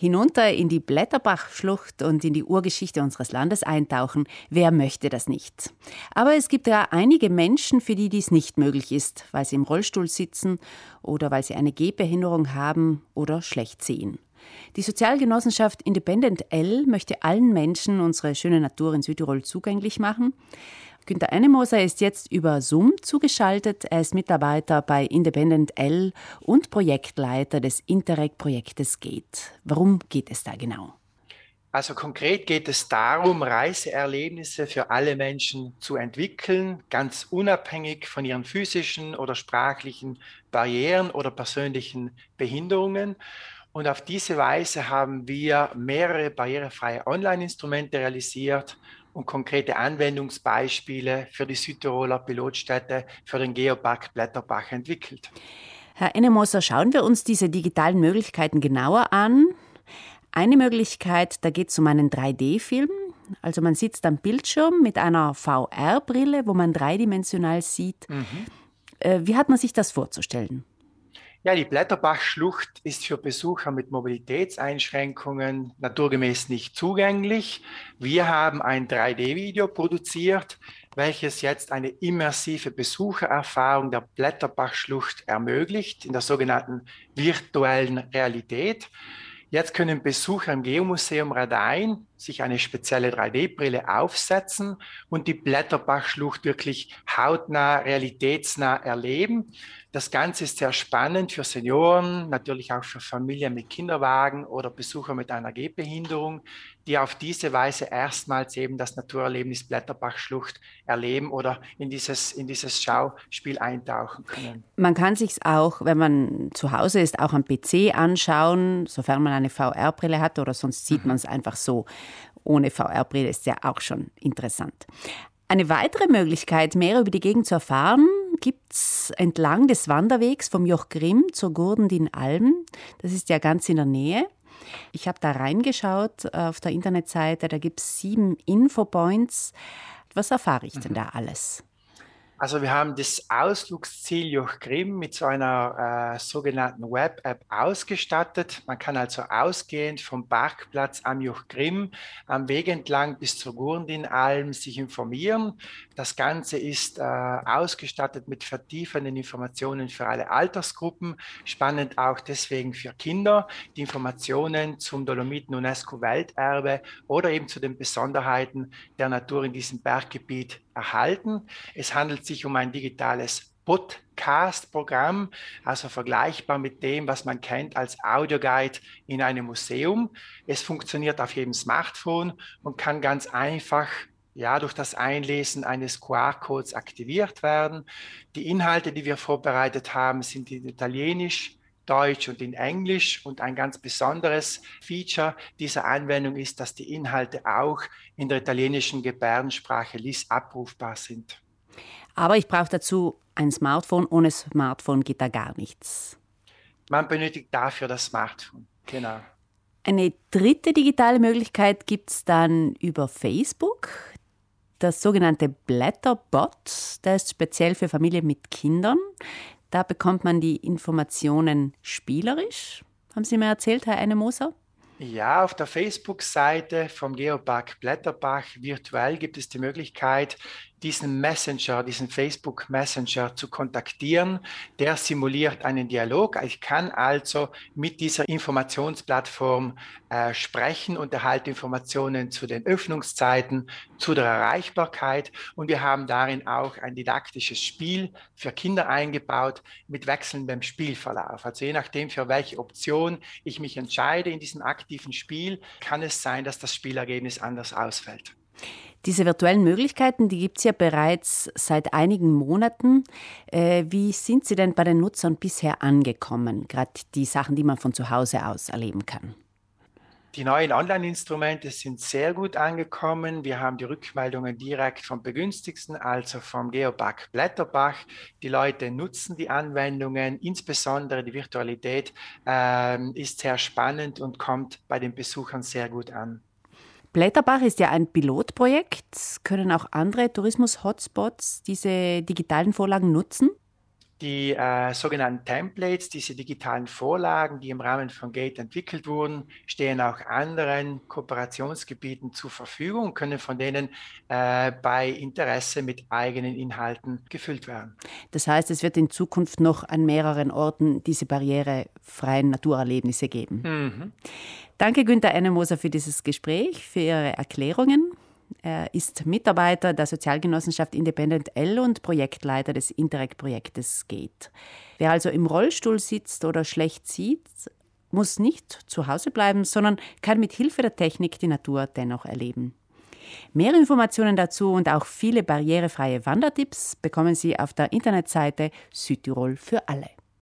Hinunter in die Blätterbachschlucht und in die Urgeschichte unseres Landes eintauchen, wer möchte das nicht? Aber es gibt ja einige Menschen, für die dies nicht möglich ist, weil sie im Rollstuhl sitzen oder weil sie eine Gehbehinderung haben oder schlecht sehen. Die Sozialgenossenschaft Independent L möchte allen Menschen unsere schöne Natur in Südtirol zugänglich machen. Günter Ennemoser ist jetzt über Zoom zugeschaltet. Er ist Mitarbeiter bei Independent L und Projektleiter des Interreg-Projektes GET. Warum geht es da genau? Also konkret geht es darum, Reiseerlebnisse für alle Menschen zu entwickeln, ganz unabhängig von ihren physischen oder sprachlichen Barrieren oder persönlichen Behinderungen. Und auf diese Weise haben wir mehrere barrierefreie Online-Instrumente realisiert und konkrete Anwendungsbeispiele für die Südtiroler Pilotstätte für den Geopark Blätterbach entwickelt. Herr Ennemoser, schauen wir uns diese digitalen Möglichkeiten genauer an. Eine Möglichkeit, da geht es um einen 3D-Film. Also man sitzt am Bildschirm mit einer VR-Brille, wo man dreidimensional sieht. Mhm. Äh, wie hat man sich das vorzustellen? Ja, die Blätterbachschlucht ist für Besucher mit Mobilitätseinschränkungen naturgemäß nicht zugänglich. Wir haben ein 3D-Video produziert, welches jetzt eine immersive Besuchererfahrung der Blätterbachschlucht ermöglicht in der sogenannten virtuellen Realität. Jetzt können Besucher im Geomuseum Radein sich eine spezielle 3D-Brille aufsetzen und die Blätterbachschlucht wirklich hautnah, realitätsnah erleben. Das Ganze ist sehr spannend für Senioren, natürlich auch für Familien mit Kinderwagen oder Besucher mit einer Gehbehinderung, die auf diese Weise erstmals eben das Naturerlebnis Blätterbachschlucht erleben oder in dieses, in dieses Schauspiel eintauchen können. Man kann sich auch, wenn man zu Hause ist, auch am PC anschauen, sofern man eine VR-Brille hat oder sonst sieht mhm. man es einfach so. Ohne VR-Brille ist ja auch schon interessant. Eine weitere Möglichkeit, mehr über die Gegend zu erfahren, gibt es entlang des Wanderwegs vom Joch Grimm zur Gurdendin Alm. Das ist ja ganz in der Nähe. Ich habe da reingeschaut auf der Internetseite, da gibt es sieben Infopoints. Was erfahre ich denn mhm. da alles? Also wir haben das Ausflugsziel Joch Grimm mit so einer äh, sogenannten Web-App ausgestattet. Man kann also ausgehend vom Parkplatz am Joch Grimm am Weg entlang bis zur Gurndinalm sich informieren. Das Ganze ist äh, ausgestattet mit vertiefenden Informationen für alle Altersgruppen, spannend auch deswegen für Kinder. Die Informationen zum Dolomiten UNESCO Welterbe oder eben zu den Besonderheiten der Natur in diesem Berggebiet erhalten. Es handelt sich um ein digitales Podcast-Programm, also vergleichbar mit dem, was man kennt als Audioguide in einem Museum. Es funktioniert auf jedem Smartphone und kann ganz einfach ja, durch das Einlesen eines QR-Codes aktiviert werden. Die Inhalte, die wir vorbereitet haben, sind in Italienisch, Deutsch und in Englisch. Und ein ganz besonderes Feature dieser Anwendung ist, dass die Inhalte auch in der italienischen Gebärdensprache LIS abrufbar sind. Aber ich brauche dazu ein Smartphone. Ohne Smartphone geht da gar nichts. Man benötigt dafür das Smartphone. Genau. Eine dritte digitale Möglichkeit gibt es dann über Facebook. Das sogenannte Blätterbot, das ist speziell für Familien mit Kindern. Da bekommt man die Informationen spielerisch. Haben Sie mir erzählt, Herr Einemoser? Ja, auf der Facebook-Seite vom Geopark Blätterbach virtuell gibt es die Möglichkeit, diesen Messenger, diesen Facebook Messenger zu kontaktieren. Der simuliert einen Dialog. Ich kann also mit dieser Informationsplattform äh, sprechen und erhalte Informationen zu den Öffnungszeiten, zu der Erreichbarkeit. Und wir haben darin auch ein didaktisches Spiel für Kinder eingebaut mit wechselndem Spielverlauf. Also je nachdem, für welche Option ich mich entscheide in diesem aktiven Spiel, kann es sein, dass das Spielergebnis anders ausfällt. Diese virtuellen Möglichkeiten, die gibt es ja bereits seit einigen Monaten. Äh, wie sind sie denn bei den Nutzern bisher angekommen? Gerade die Sachen, die man von zu Hause aus erleben kann. Die neuen Online-Instrumente sind sehr gut angekommen. Wir haben die Rückmeldungen direkt vom Begünstigsten, also vom Geopark Blätterbach. Die Leute nutzen die Anwendungen, insbesondere die Virtualität äh, ist sehr spannend und kommt bei den Besuchern sehr gut an. Blätterbach ist ja ein Pilotprojekt. Können auch andere Tourismus-Hotspots diese digitalen Vorlagen nutzen? Die äh, sogenannten Templates, diese digitalen Vorlagen, die im Rahmen von Gate entwickelt wurden, stehen auch anderen Kooperationsgebieten zur Verfügung und können von denen äh, bei Interesse mit eigenen Inhalten gefüllt werden. Das heißt, es wird in Zukunft noch an mehreren Orten diese barrierefreien Naturerlebnisse geben. Mhm. Danke, Günter Ennemoser, für dieses Gespräch, für Ihre Erklärungen. Er ist Mitarbeiter der Sozialgenossenschaft Independent L und Projektleiter des Interreg-Projektes GATE. Wer also im Rollstuhl sitzt oder schlecht sieht, muss nicht zu Hause bleiben, sondern kann mit Hilfe der Technik die Natur dennoch erleben. Mehr Informationen dazu und auch viele barrierefreie Wandertipps bekommen Sie auf der Internetseite Südtirol für alle.